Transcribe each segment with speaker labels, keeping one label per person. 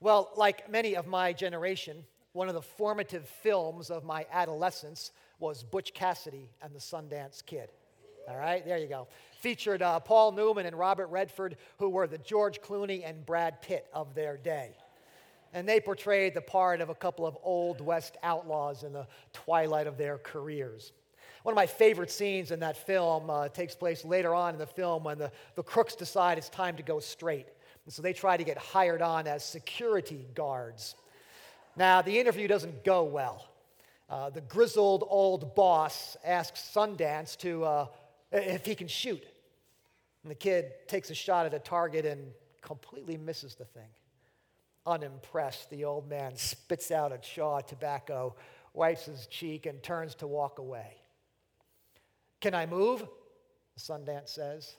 Speaker 1: Well, like many of my generation, one of the formative films of my adolescence was Butch Cassidy and the Sundance Kid. All right, there you go. Featured uh, Paul Newman and Robert Redford, who were the George Clooney and Brad Pitt of their day. And they portrayed the part of a couple of old West outlaws in the twilight of their careers. One of my favorite scenes in that film uh, takes place later on in the film when the, the crooks decide it's time to go straight. And so they try to get hired on as security guards. Now, the interview doesn't go well. Uh, the grizzled old boss asks Sundance to, uh, if he can shoot. And the kid takes a shot at a target and completely misses the thing. Unimpressed, the old man spits out a chaw of tobacco, wipes his cheek, and turns to walk away. Can I move? Sundance says.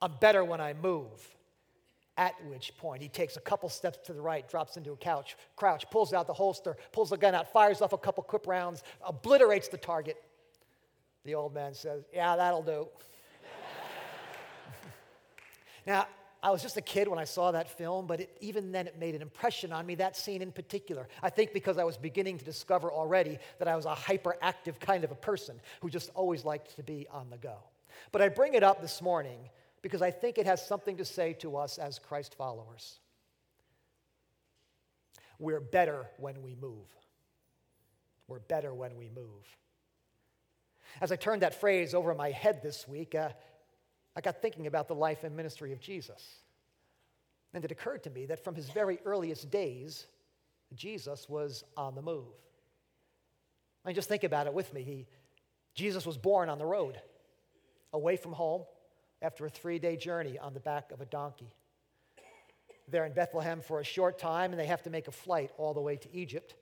Speaker 1: I'm better when I move. At which point, he takes a couple steps to the right, drops into a couch, crouch, pulls out the holster, pulls the gun out, fires off a couple quick rounds, obliterates the target. The old man says, Yeah, that'll do. now, I was just a kid when I saw that film, but it, even then it made an impression on me, that scene in particular. I think because I was beginning to discover already that I was a hyperactive kind of a person who just always liked to be on the go. But I bring it up this morning because I think it has something to say to us as Christ followers. We're better when we move. We're better when we move. As I turned that phrase over my head this week, uh, I got thinking about the life and ministry of Jesus. And it occurred to me that from his very earliest days, Jesus was on the move. I mean, just think about it with me. He, Jesus was born on the road, away from home, after a three day journey on the back of a donkey. They're in Bethlehem for a short time, and they have to make a flight all the way to Egypt,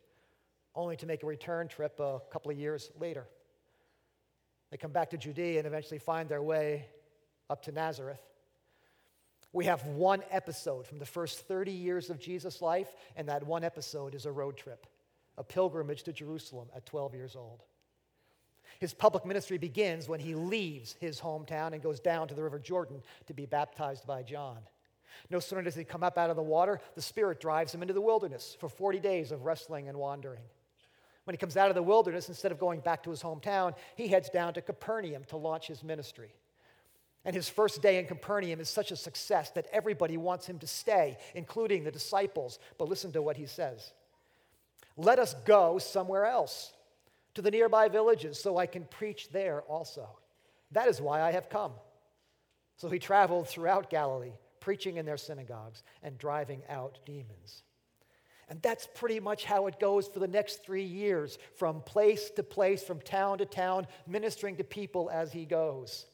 Speaker 1: only to make a return trip a couple of years later. They come back to Judea and eventually find their way up to Nazareth. We have one episode from the first 30 years of Jesus' life, and that one episode is a road trip, a pilgrimage to Jerusalem at 12 years old. His public ministry begins when he leaves his hometown and goes down to the River Jordan to be baptized by John. No sooner does he come up out of the water, the Spirit drives him into the wilderness for 40 days of wrestling and wandering. When he comes out of the wilderness, instead of going back to his hometown, he heads down to Capernaum to launch his ministry. And his first day in Capernaum is such a success that everybody wants him to stay, including the disciples. But listen to what he says Let us go somewhere else to the nearby villages so I can preach there also. That is why I have come. So he traveled throughout Galilee, preaching in their synagogues and driving out demons. And that's pretty much how it goes for the next three years, from place to place, from town to town, ministering to people as he goes.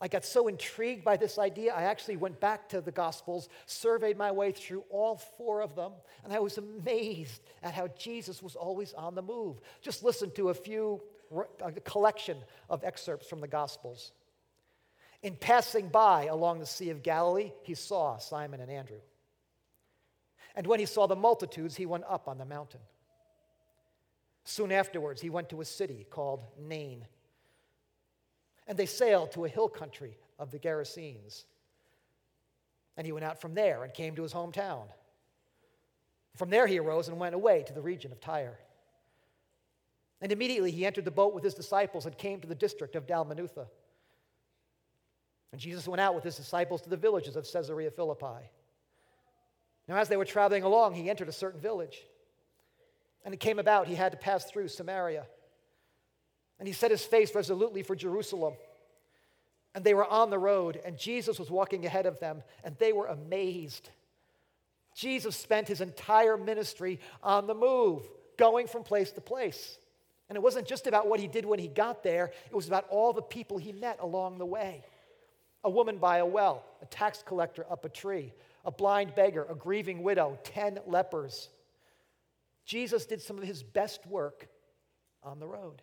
Speaker 1: I got so intrigued by this idea, I actually went back to the Gospels, surveyed my way through all four of them, and I was amazed at how Jesus was always on the move. Just listen to a few, a collection of excerpts from the Gospels. In passing by along the Sea of Galilee, he saw Simon and Andrew. And when he saw the multitudes, he went up on the mountain. Soon afterwards, he went to a city called Nain and they sailed to a hill country of the Gerasenes. And he went out from there and came to his hometown. From there he arose and went away to the region of Tyre. And immediately he entered the boat with his disciples and came to the district of Dalmanutha. And Jesus went out with his disciples to the villages of Caesarea Philippi. Now, as they were traveling along, he entered a certain village. And it came about he had to pass through Samaria. And he set his face resolutely for Jerusalem. And they were on the road, and Jesus was walking ahead of them, and they were amazed. Jesus spent his entire ministry on the move, going from place to place. And it wasn't just about what he did when he got there, it was about all the people he met along the way. A woman by a well, a tax collector up a tree, a blind beggar, a grieving widow, 10 lepers. Jesus did some of his best work on the road.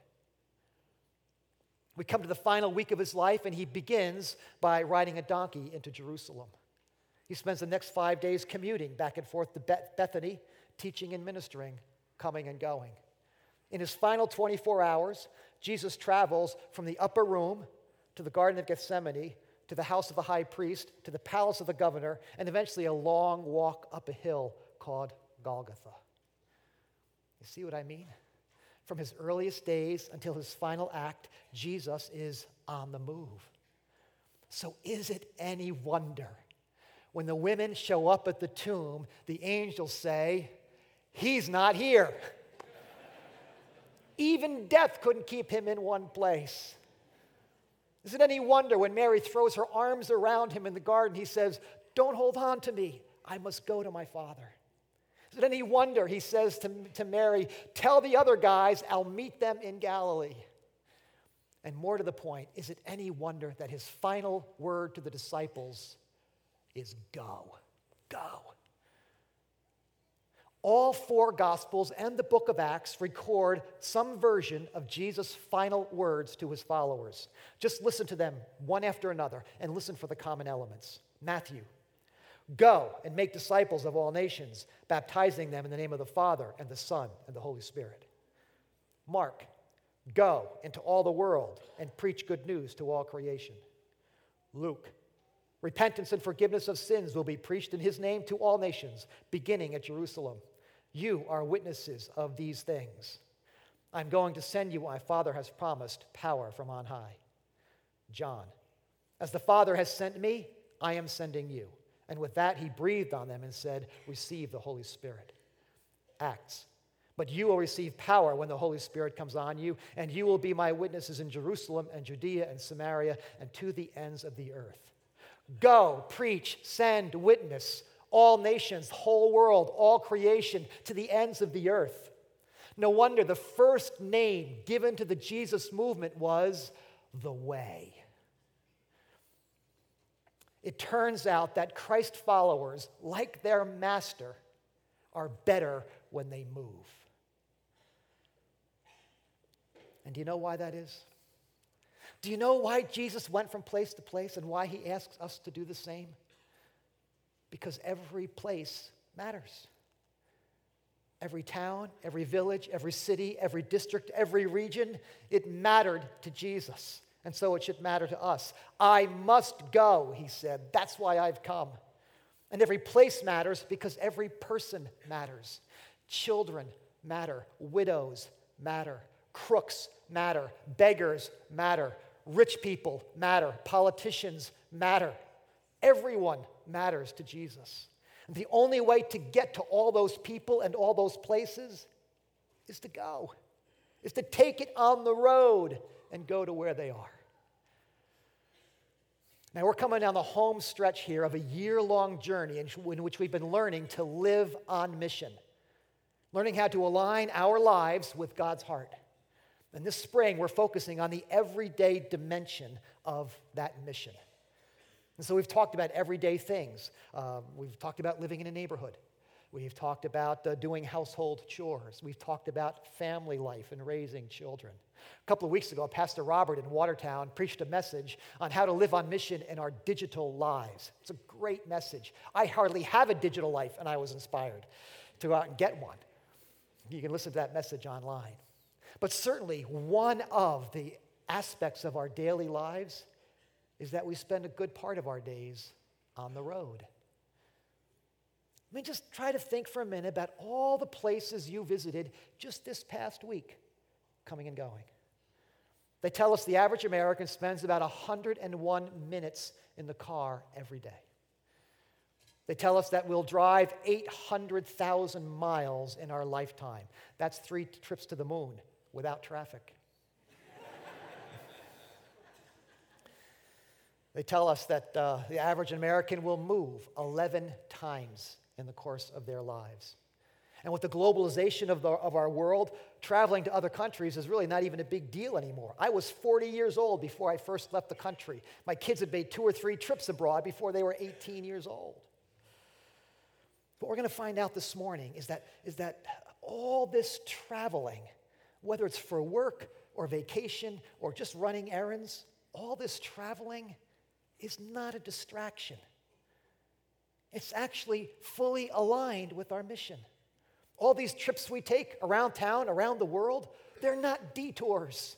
Speaker 1: We come to the final week of his life, and he begins by riding a donkey into Jerusalem. He spends the next five days commuting back and forth to Bethany, teaching and ministering, coming and going. In his final 24 hours, Jesus travels from the upper room to the Garden of Gethsemane, to the house of the high priest, to the palace of the governor, and eventually a long walk up a hill called Golgotha. You see what I mean? From his earliest days until his final act, Jesus is on the move. So, is it any wonder when the women show up at the tomb, the angels say, He's not here. Even death couldn't keep him in one place. Is it any wonder when Mary throws her arms around him in the garden, he says, Don't hold on to me. I must go to my father. It any wonder he says to, to Mary, Tell the other guys I'll meet them in Galilee? And more to the point, is it any wonder that his final word to the disciples is go? Go. All four Gospels and the book of Acts record some version of Jesus' final words to his followers. Just listen to them one after another and listen for the common elements. Matthew, go and make disciples of all nations, baptizing them in the name of the Father and the Son and the Holy Spirit. Mark, go into all the world and preach good news to all creation. Luke, repentance and forgiveness of sins will be preached in his name to all nations, beginning at Jerusalem. You are witnesses of these things. I'm going to send you what my Father has promised power from on high. John, as the Father has sent me, I am sending you. And with that, he breathed on them and said, Receive the Holy Spirit. Acts. But you will receive power when the Holy Spirit comes on you, and you will be my witnesses in Jerusalem and Judea and Samaria and to the ends of the earth. Go, preach, send, witness all nations, whole world, all creation, to the ends of the earth. No wonder the first name given to the Jesus movement was the Way. It turns out that Christ followers, like their master, are better when they move. And do you know why that is? Do you know why Jesus went from place to place and why he asks us to do the same? because every place matters. Every town, every village, every city, every district, every region, it mattered to Jesus. And so it should matter to us. I must go, he said. That's why I've come. And every place matters because every person matters. Children matter, widows matter, crooks matter, beggars matter, rich people matter, politicians matter. Everyone matters to Jesus. And The only way to get to all those people and all those places is to go, is to take it on the road and go to where they are. Now, we're coming down the home stretch here of a year long journey in which we've been learning to live on mission, learning how to align our lives with God's heart. And this spring, we're focusing on the everyday dimension of that mission. And so we've talked about everyday things. Um, we've talked about living in a neighborhood. We've talked about uh, doing household chores. We've talked about family life and raising children. A couple of weeks ago, Pastor Robert in Watertown preached a message on how to live on mission in our digital lives. It's a great message. I hardly have a digital life, and I was inspired to go out and get one. You can listen to that message online. But certainly, one of the aspects of our daily lives is that we spend a good part of our days on the road. I mean, just try to think for a minute about all the places you visited just this past week, coming and going. They tell us the average American spends about 101 minutes in the car every day. They tell us that we'll drive 800,000 miles in our lifetime. That's three trips to the moon without traffic. They tell us that uh, the average American will move 11 times in the course of their lives. And with the globalization of, the, of our world, traveling to other countries is really not even a big deal anymore. I was 40 years old before I first left the country. My kids had made two or three trips abroad before they were 18 years old. What we're going to find out this morning is that, is that all this traveling, whether it's for work or vacation or just running errands, all this traveling is not a distraction. It's actually fully aligned with our mission. All these trips we take around town, around the world, they're not detours.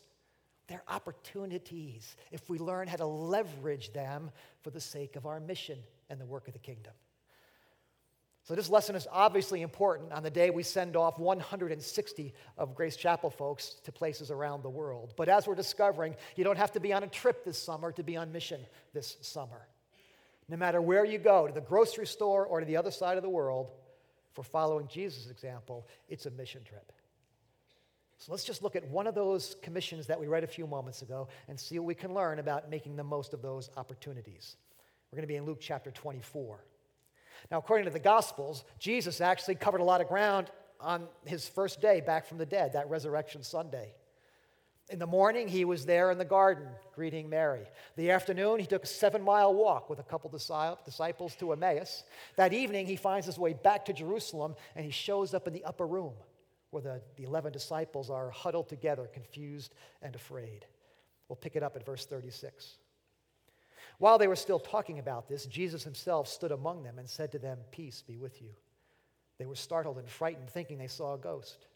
Speaker 1: They're opportunities if we learn how to leverage them for the sake of our mission and the work of the kingdom. So, this lesson is obviously important on the day we send off 160 of Grace Chapel folks to places around the world. But as we're discovering, you don't have to be on a trip this summer to be on mission this summer. No matter where you go, to the grocery store or to the other side of the world, for following Jesus' example, it's a mission trip. So let's just look at one of those commissions that we read a few moments ago and see what we can learn about making the most of those opportunities. We're going to be in Luke chapter 24. Now, according to the Gospels, Jesus actually covered a lot of ground on his first day back from the dead, that resurrection Sunday. In the morning, he was there in the garden greeting Mary. The afternoon, he took a seven mile walk with a couple disciples to Emmaus. That evening, he finds his way back to Jerusalem and he shows up in the upper room where the, the 11 disciples are huddled together, confused and afraid. We'll pick it up at verse 36. While they were still talking about this, Jesus himself stood among them and said to them, Peace be with you. They were startled and frightened, thinking they saw a ghost.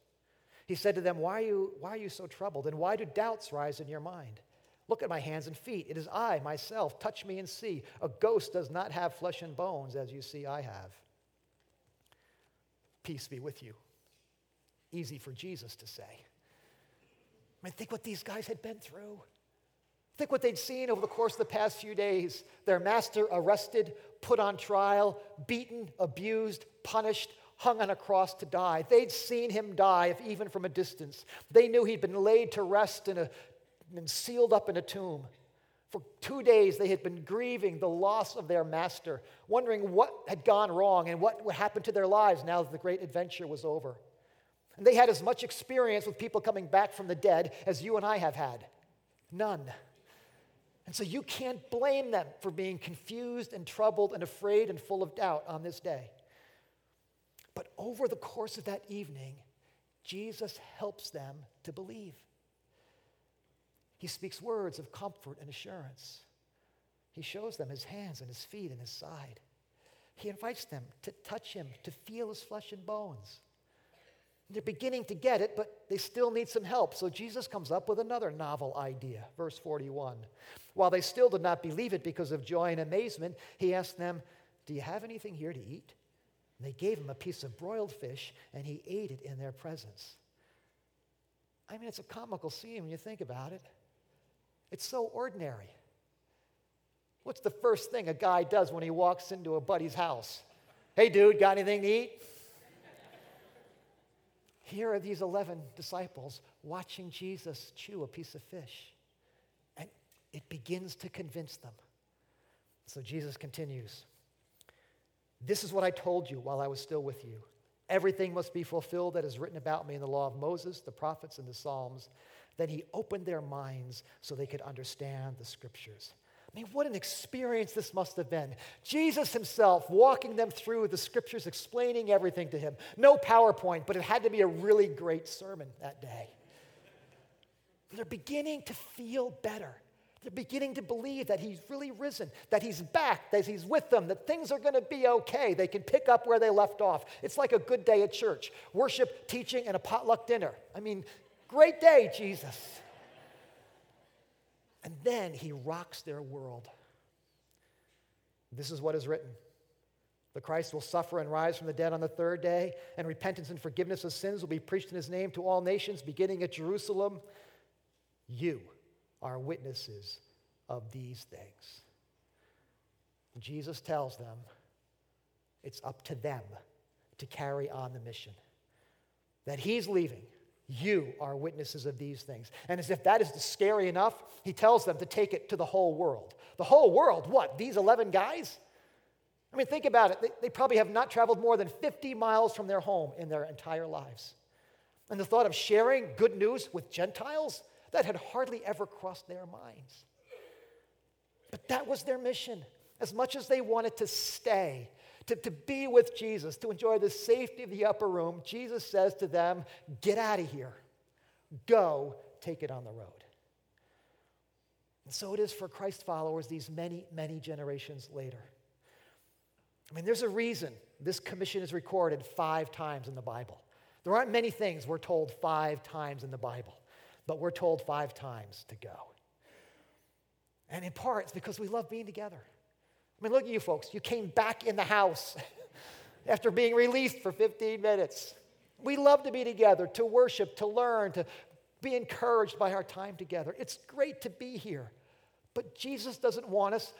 Speaker 1: He said to them, why are, you, why are you so troubled? And why do doubts rise in your mind? Look at my hands and feet. It is I, myself. Touch me and see. A ghost does not have flesh and bones, as you see I have. Peace be with you. Easy for Jesus to say. I mean, think what these guys had been through. Think what they'd seen over the course of the past few days their master arrested, put on trial, beaten, abused, punished, hung on a cross to die. They'd seen him die, if even from a distance. They knew he'd been laid to rest in a, and sealed up in a tomb. For two days, they had been grieving the loss of their master, wondering what had gone wrong and what would happen to their lives now that the great adventure was over. And they had as much experience with people coming back from the dead as you and I have had. None. And so you can't blame them for being confused and troubled and afraid and full of doubt on this day. Over the course of that evening, Jesus helps them to believe. He speaks words of comfort and assurance. He shows them his hands and his feet and his side. He invites them to touch him, to feel his flesh and bones. They're beginning to get it, but they still need some help. So Jesus comes up with another novel idea. Verse 41. While they still did not believe it because of joy and amazement, he asked them, Do you have anything here to eat? And they gave him a piece of broiled fish, and he ate it in their presence. I mean, it's a comical scene when you think about it. It's so ordinary. What's the first thing a guy does when he walks into a buddy's house? Hey, dude, got anything to eat? Here are these 11 disciples watching Jesus chew a piece of fish, and it begins to convince them. So Jesus continues. This is what I told you while I was still with you. Everything must be fulfilled that is written about me in the law of Moses, the prophets, and the Psalms. Then he opened their minds so they could understand the scriptures. I mean, what an experience this must have been. Jesus himself walking them through the scriptures, explaining everything to him. No PowerPoint, but it had to be a really great sermon that day. They're beginning to feel better. They're beginning to believe that he's really risen, that he's back, that he's with them, that things are going to be okay. They can pick up where they left off. It's like a good day at church worship, teaching, and a potluck dinner. I mean, great day, Jesus. And then he rocks their world. This is what is written. The Christ will suffer and rise from the dead on the third day, and repentance and forgiveness of sins will be preached in his name to all nations, beginning at Jerusalem. You are witnesses of these things. Jesus tells them it's up to them to carry on the mission. That he's leaving. You are witnesses of these things. And as if that is scary enough, he tells them to take it to the whole world. The whole world, what? These 11 guys? I mean, think about it. They, they probably have not traveled more than 50 miles from their home in their entire lives. And the thought of sharing good news with Gentiles, that had hardly ever crossed their minds. But that was their mission. As much as they wanted to stay, to, to be with Jesus, to enjoy the safety of the upper room, Jesus says to them, Get out of here. Go take it on the road. And so it is for Christ followers these many, many generations later. I mean, there's a reason this commission is recorded five times in the Bible. There aren't many things we're told five times in the Bible but we're told five times to go. And in part, it's because we love being together. I mean, look at you folks. You came back in the house. after being released for 15 minutes. We love to be together, to worship, to learn, to be encouraged by our time together. It's great to be here. But Jesus doesn't want us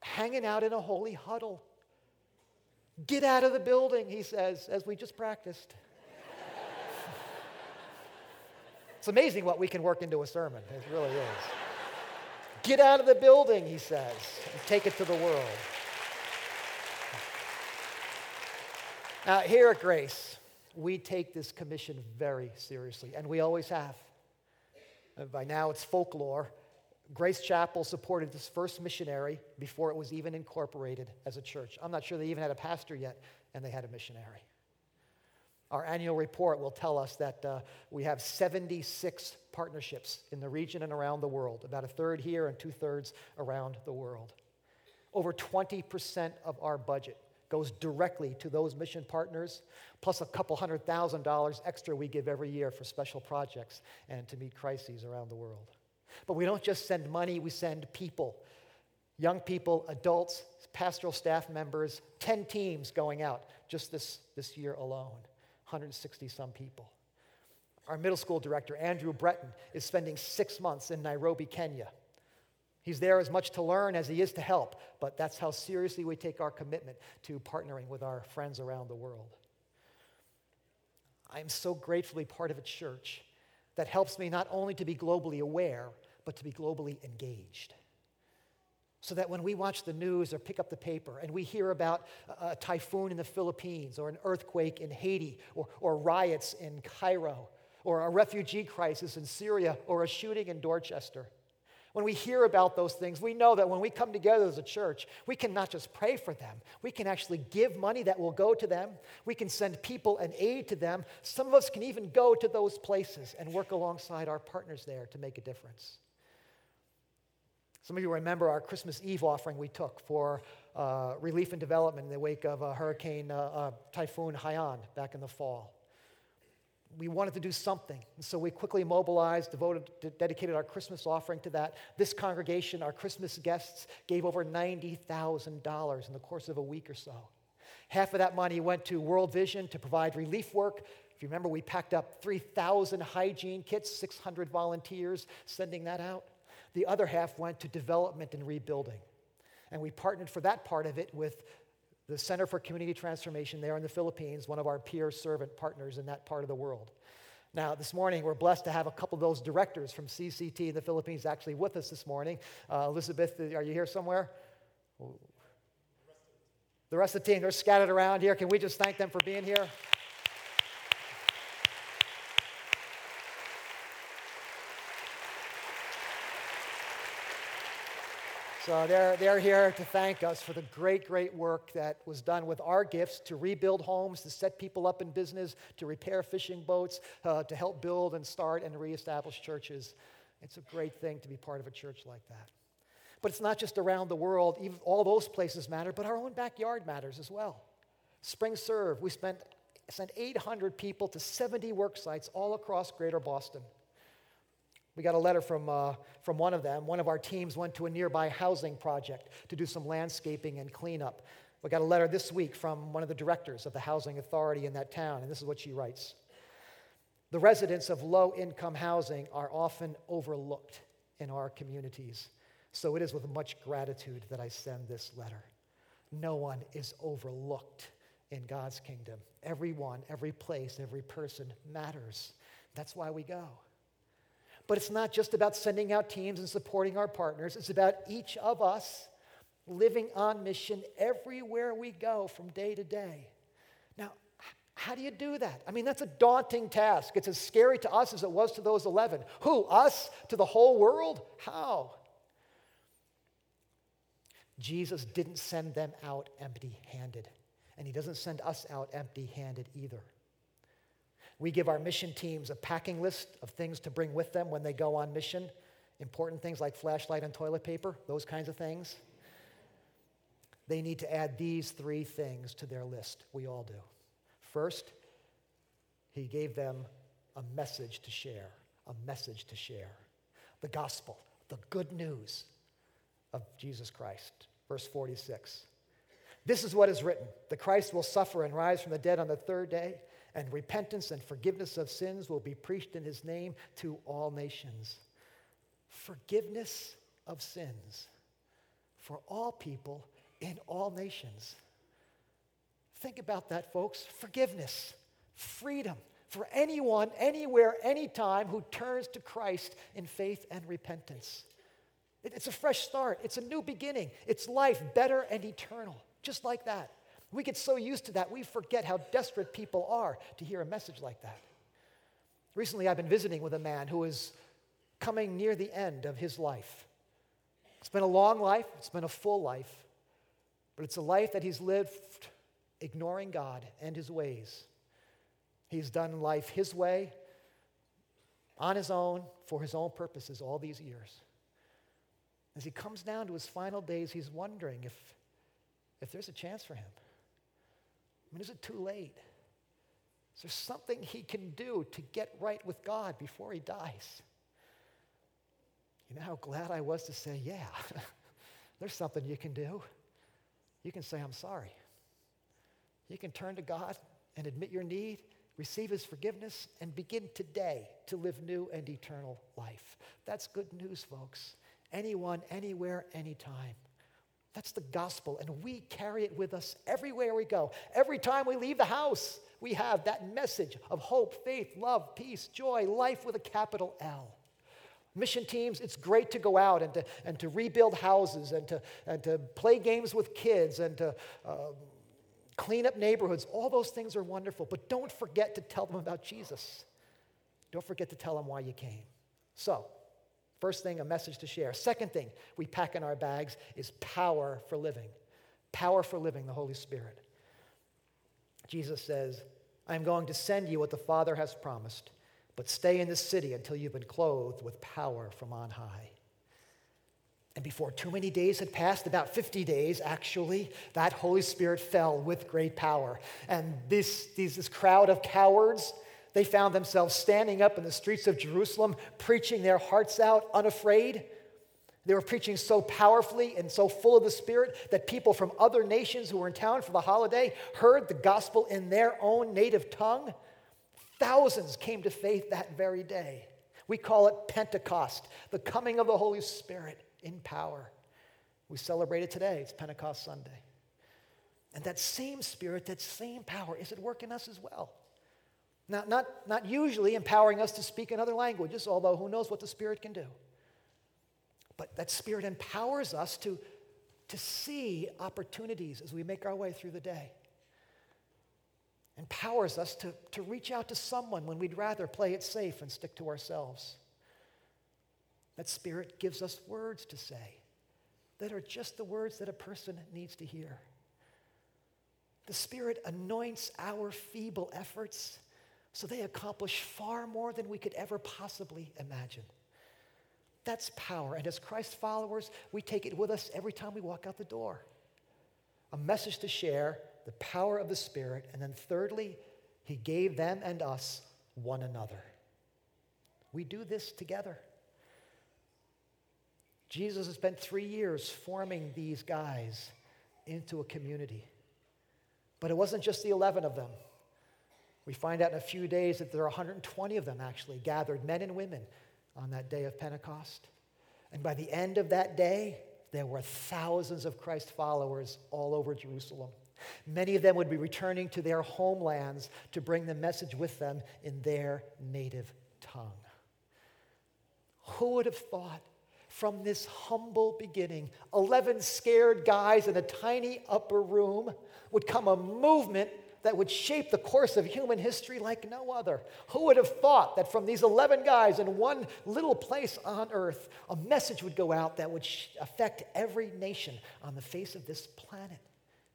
Speaker 1: hanging out in a holy huddle. Get out of the building, he says, as we just practiced. It's amazing what we can work into a sermon. It really is. Get out of the building, he says, and take it to the world. Now, here at Grace, we take this commission very seriously, and we always have. By now, it's folklore. Grace Chapel supported this first missionary before it was even incorporated as a church. I'm not sure they even had a pastor yet, and they had a missionary. Our annual report will tell us that uh, we have 76 partnerships in the region and around the world, about a third here and two thirds around the world. Over 20% of our budget goes directly to those mission partners, plus a couple hundred thousand dollars extra we give every year for special projects and to meet crises around the world. But we don't just send money, we send people young people, adults, pastoral staff members, 10 teams going out just this, this year alone, 160 some people. Our middle school director, Andrew Breton, is spending six months in Nairobi, Kenya He's there as much to learn as he is to help, but that's how seriously we take our commitment to partnering with our friends around the world. I am so gratefully part of a church that helps me not only to be globally aware, but to be globally engaged. So that when we watch the news or pick up the paper and we hear about a typhoon in the Philippines or an earthquake in Haiti or, or riots in Cairo or a refugee crisis in Syria or a shooting in Dorchester, when we hear about those things, we know that when we come together as a church, we can not just pray for them, we can actually give money that will go to them. We can send people and aid to them. Some of us can even go to those places and work alongside our partners there to make a difference. Some of you remember our Christmas Eve offering we took for uh, relief and development in the wake of a Hurricane uh, uh, Typhoon Haiyan back in the fall we wanted to do something. And so we quickly mobilized, devoted, dedicated our Christmas offering to that. This congregation, our Christmas guests, gave over $90,000 in the course of a week or so. Half of that money went to World Vision to provide relief work. If you remember, we packed up 3,000 hygiene kits, 600 volunteers sending that out. The other half went to development and rebuilding. And we partnered for that part of it with the Center for Community Transformation there in the Philippines, one of our peer servant partners in that part of the world. Now, this morning, we're blessed to have a couple of those directors from CCT in the Philippines actually with us this morning. Uh, Elizabeth, are you here somewhere? The rest of the team, they're scattered around here. Can we just thank them for being here? So they're, they're here to thank us for the great, great work that was done with our gifts to rebuild homes, to set people up in business, to repair fishing boats, uh, to help build and start and reestablish churches. It's a great thing to be part of a church like that. But it's not just around the world, even all those places matter, but our own backyard matters as well. Spring Serve, we spent, sent 800 people to 70 work sites all across greater Boston. We got a letter from, uh, from one of them. One of our teams went to a nearby housing project to do some landscaping and cleanup. We got a letter this week from one of the directors of the housing authority in that town, and this is what she writes The residents of low income housing are often overlooked in our communities. So it is with much gratitude that I send this letter. No one is overlooked in God's kingdom. Everyone, every place, every person matters. That's why we go. But it's not just about sending out teams and supporting our partners, it's about each of us living on mission everywhere we go from day to day. Now, how do you do that? I mean, that's a daunting task. It's as scary to us as it was to those 11. Who? Us? To the whole world? How? Jesus didn't send them out empty handed, and he doesn't send us out empty handed either. We give our mission teams a packing list of things to bring with them when they go on mission. Important things like flashlight and toilet paper, those kinds of things. They need to add these three things to their list. We all do. First, he gave them a message to share, a message to share. The gospel, the good news of Jesus Christ. Verse 46. This is what is written the Christ will suffer and rise from the dead on the third day, and repentance and forgiveness of sins will be preached in his name to all nations. Forgiveness of sins for all people in all nations. Think about that, folks. Forgiveness, freedom for anyone, anywhere, anytime who turns to Christ in faith and repentance. It's a fresh start, it's a new beginning, it's life better and eternal, just like that. We get so used to that, we forget how desperate people are to hear a message like that. Recently, I've been visiting with a man who is coming near the end of his life. It's been a long life, it's been a full life, but it's a life that he's lived ignoring God and his ways. He's done life his way, on his own, for his own purposes all these years. As he comes down to his final days, he's wondering if, if there's a chance for him. I mean, is it too late? Is there something he can do to get right with God before he dies? You know how glad I was to say, yeah, there's something you can do. You can say, I'm sorry. You can turn to God and admit your need, receive his forgiveness, and begin today to live new and eternal life. That's good news, folks. Anyone, anywhere, anytime. That's the gospel, and we carry it with us everywhere we go. Every time we leave the house, we have that message of hope, faith, love, peace, joy, life with a capital L. Mission teams, it's great to go out and to, and to rebuild houses and to, and to play games with kids and to uh, clean up neighborhoods. All those things are wonderful, but don't forget to tell them about Jesus. Don't forget to tell them why you came. So, first thing, a message to share. Second thing we pack in our bags is power for living. Power for living, the Holy Spirit. Jesus says, I am going to send you what the Father has promised but stay in the city until you've been clothed with power from on high. And before too many days had passed, about 50 days actually, that Holy Spirit fell with great power. And this, this crowd of cowards, they found themselves standing up in the streets of Jerusalem, preaching their hearts out, unafraid. They were preaching so powerfully and so full of the Spirit that people from other nations who were in town for the holiday heard the gospel in their own native tongue. Thousands came to faith that very day. We call it Pentecost, the coming of the Holy Spirit in power. We celebrate it today. It's Pentecost Sunday. And that same spirit, that same power is at work in us as well. Not, not, not usually empowering us to speak in other languages, although who knows what the Spirit can do. But that Spirit empowers us to, to see opportunities as we make our way through the day empowers us to, to reach out to someone when we'd rather play it safe and stick to ourselves. That Spirit gives us words to say that are just the words that a person needs to hear. The Spirit anoints our feeble efforts so they accomplish far more than we could ever possibly imagine. That's power. And as Christ followers, we take it with us every time we walk out the door. A message to share the power of the Spirit. And then, thirdly, He gave them and us one another. We do this together. Jesus has spent three years forming these guys into a community. But it wasn't just the 11 of them. We find out in a few days that there are 120 of them actually gathered, men and women, on that day of Pentecost. And by the end of that day, there were thousands of Christ followers all over Jerusalem. Many of them would be returning to their homelands to bring the message with them in their native tongue. Who would have thought from this humble beginning, 11 scared guys in a tiny upper room, would come a movement that would shape the course of human history like no other. Who would have thought that from these 11 guys in one little place on earth, a message would go out that would affect every nation on the face of this planet?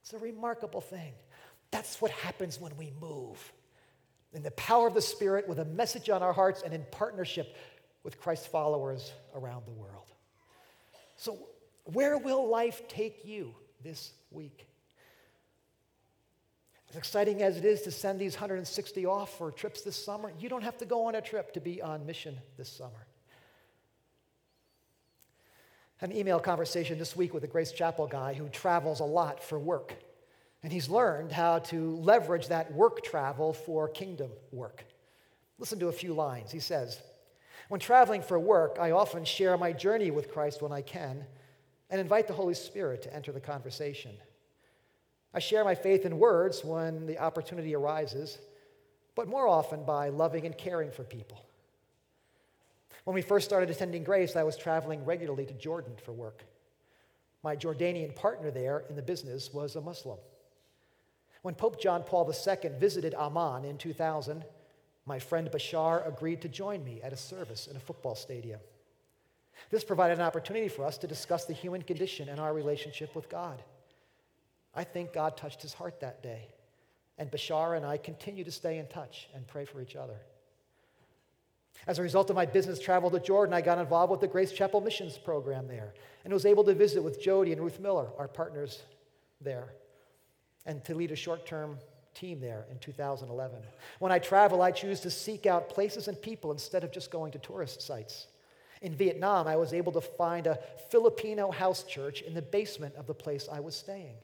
Speaker 1: It's a remarkable thing. That's what happens when we move. In the power of the Spirit, with a message on our hearts, and in partnership with Christ's followers around the world. So, where will life take you this week? As exciting as it is to send these 160 off for trips this summer, you don't have to go on a trip to be on mission this summer. An email conversation this week with a Grace Chapel guy who travels a lot for work. And he's learned how to leverage that work travel for kingdom work. Listen to a few lines. He says, When traveling for work, I often share my journey with Christ when I can and invite the Holy Spirit to enter the conversation. I share my faith in words when the opportunity arises, but more often by loving and caring for people. When we first started attending Grace, I was traveling regularly to Jordan for work. My Jordanian partner there in the business was a Muslim. When Pope John Paul II visited Amman in 2000, my friend Bashar agreed to join me at a service in a football stadium. This provided an opportunity for us to discuss the human condition and our relationship with God. I think God touched his heart that day, and Bashar and I continue to stay in touch and pray for each other. As a result of my business travel to Jordan, I got involved with the Grace Chapel Missions program there and was able to visit with Jody and Ruth Miller, our partners there, and to lead a short term team there in 2011. When I travel, I choose to seek out places and people instead of just going to tourist sites. In Vietnam, I was able to find a Filipino house church in the basement of the place I was staying.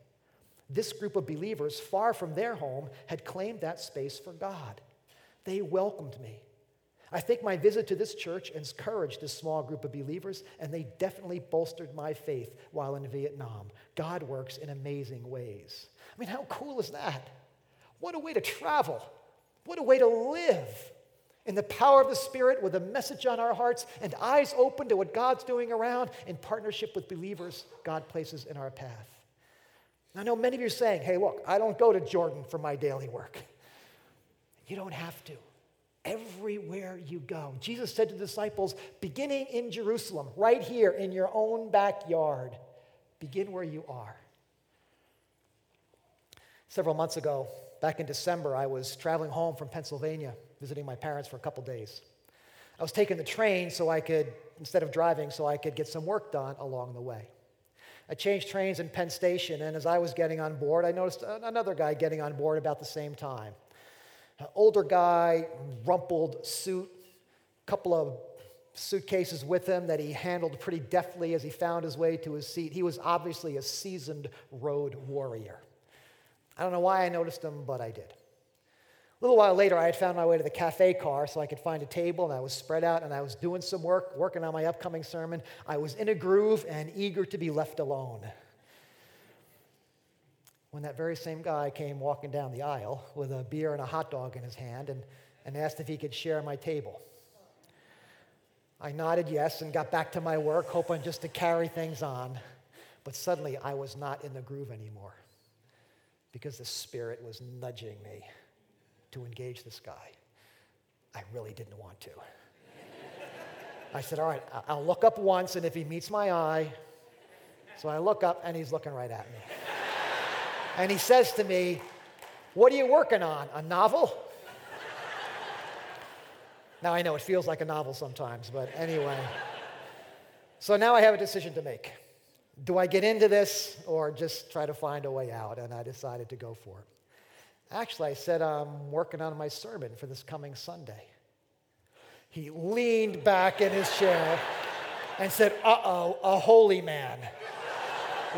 Speaker 1: This group of believers, far from their home, had claimed that space for God. They welcomed me. I think my visit to this church encouraged this small group of believers, and they definitely bolstered my faith while in Vietnam. God works in amazing ways. I mean, how cool is that? What a way to travel! What a way to live! in the power of the Spirit with a message on our hearts and eyes open to what God's doing around in partnership with believers God places in our path. I know many of you are saying, hey, look, I don't go to Jordan for my daily work. You don't have to. Everywhere you go. Jesus said to the disciples, beginning in Jerusalem, right here in your own backyard, begin where you are. Several months ago, back in December, I was traveling home from Pennsylvania visiting my parents for a couple days. I was taking the train so I could, instead of driving, so I could get some work done along the way. I changed trains in Penn Station, and as I was getting on board, I noticed another guy getting on board about the same time. An older guy, rumpled suit, couple of suitcases with him that he handled pretty deftly as he found his way to his seat. He was obviously a seasoned road warrior. I don't know why I noticed him, but I did. A little while later, I had found my way to the cafe car so I could find a table, and I was spread out and I was doing some work, working on my upcoming sermon. I was in a groove and eager to be left alone. When that very same guy came walking down the aisle with a beer and a hot dog in his hand and, and asked if he could share my table. I nodded yes and got back to my work, hoping just to carry things on. But suddenly, I was not in the groove anymore because the Spirit was nudging me to engage this guy. I really didn't want to. I said, All right, I'll look up once, and if he meets my eye, so I look up, and he's looking right at me. and he says to me, What are you working on? A novel? now I know it feels like a novel sometimes, but anyway. So now I have a decision to make. Do I get into this or just try to find a way out? And I decided to go for it. Actually, I said, I'm working on my sermon for this coming Sunday. He leaned back in his chair and said, Uh oh, a holy man.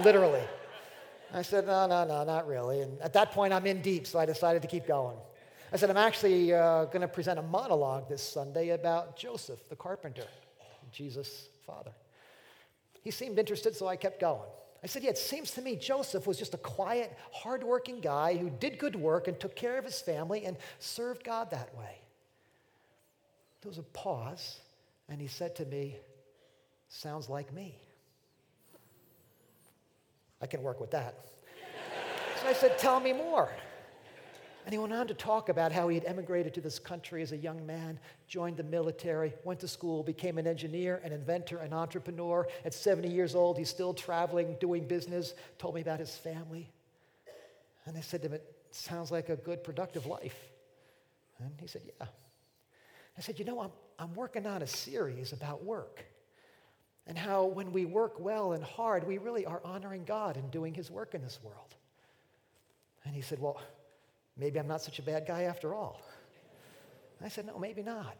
Speaker 1: Literally. I said, No, no, no, not really. And at that point, I'm in deep, so I decided to keep going. I said, I'm actually uh, going to present a monologue this Sunday about Joseph, the carpenter, Jesus' father. He seemed interested, so I kept going. I said, Yeah, it seems to me Joseph was just a quiet, hardworking guy who did good work and took care of his family and served God that way. There was a pause, and he said to me, Sounds like me. I can work with that. so I said, Tell me more. And he went on to talk about how he had emigrated to this country as a young man, joined the military, went to school, became an engineer, an inventor, an entrepreneur. At 70 years old, he's still traveling, doing business, told me about his family. And I said to him, It sounds like a good, productive life. And he said, Yeah. I said, You know, I'm, I'm working on a series about work and how when we work well and hard, we really are honoring God and doing his work in this world. And he said, Well, maybe I'm not such a bad guy after all. I said, no, maybe not.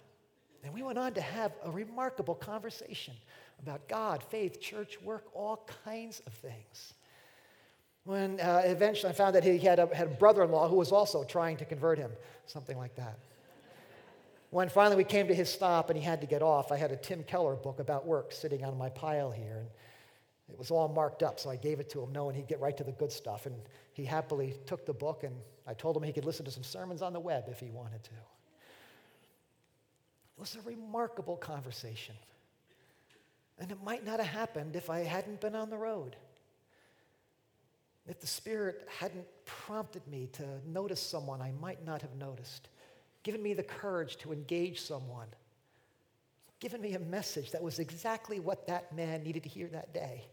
Speaker 1: And we went on to have a remarkable conversation about God, faith, church, work, all kinds of things. When uh, eventually I found that he had a, had a brother in law who was also trying to convert him, something like that. When finally we came to his stop and he had to get off, I had a Tim Keller book about work sitting on my pile here. And it was all marked up, so I gave it to him knowing he'd get right to the good stuff. And he happily took the book, and I told him he could listen to some sermons on the web if he wanted to. It was a remarkable conversation. And it might not have happened if I hadn't been on the road. If the Spirit hadn't prompted me to notice someone I might not have noticed, given me the courage to engage someone, given me a message that was exactly what that man needed to hear that day,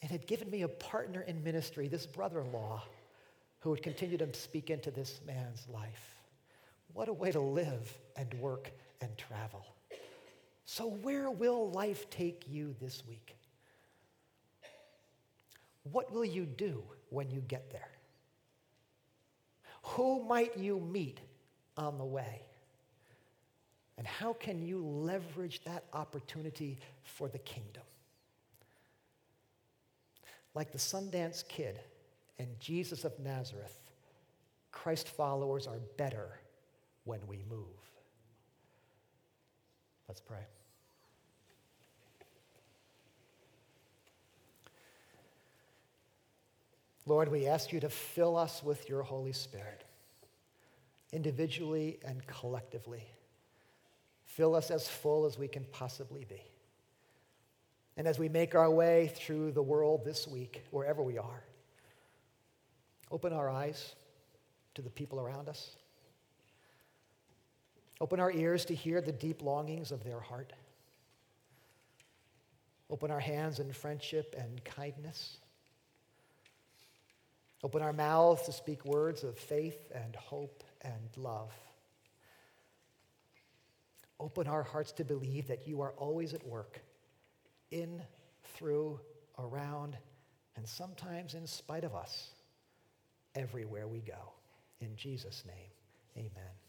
Speaker 1: and had given me a partner in ministry, this brother in law, who would continue to speak into this man's life. What a way to live and work and travel. So, where will life take you this week? What will you do when you get there? Who might you meet on the way? And how can you leverage that opportunity for the kingdom? Like the Sundance Kid and Jesus of Nazareth, Christ followers are better when we move. Let's pray. Lord, we ask you to fill us with your Holy Spirit, individually and collectively. Fill us as full as we can possibly be. And as we make our way through the world this week, wherever we are, open our eyes to the people around us. Open our ears to hear the deep longings of their heart. Open our hands in friendship and kindness. Open our mouths to speak words of faith and hope and love. Open our hearts to believe that you are always at work, in, through, around, and sometimes in spite of us, everywhere we go. In Jesus' name, amen.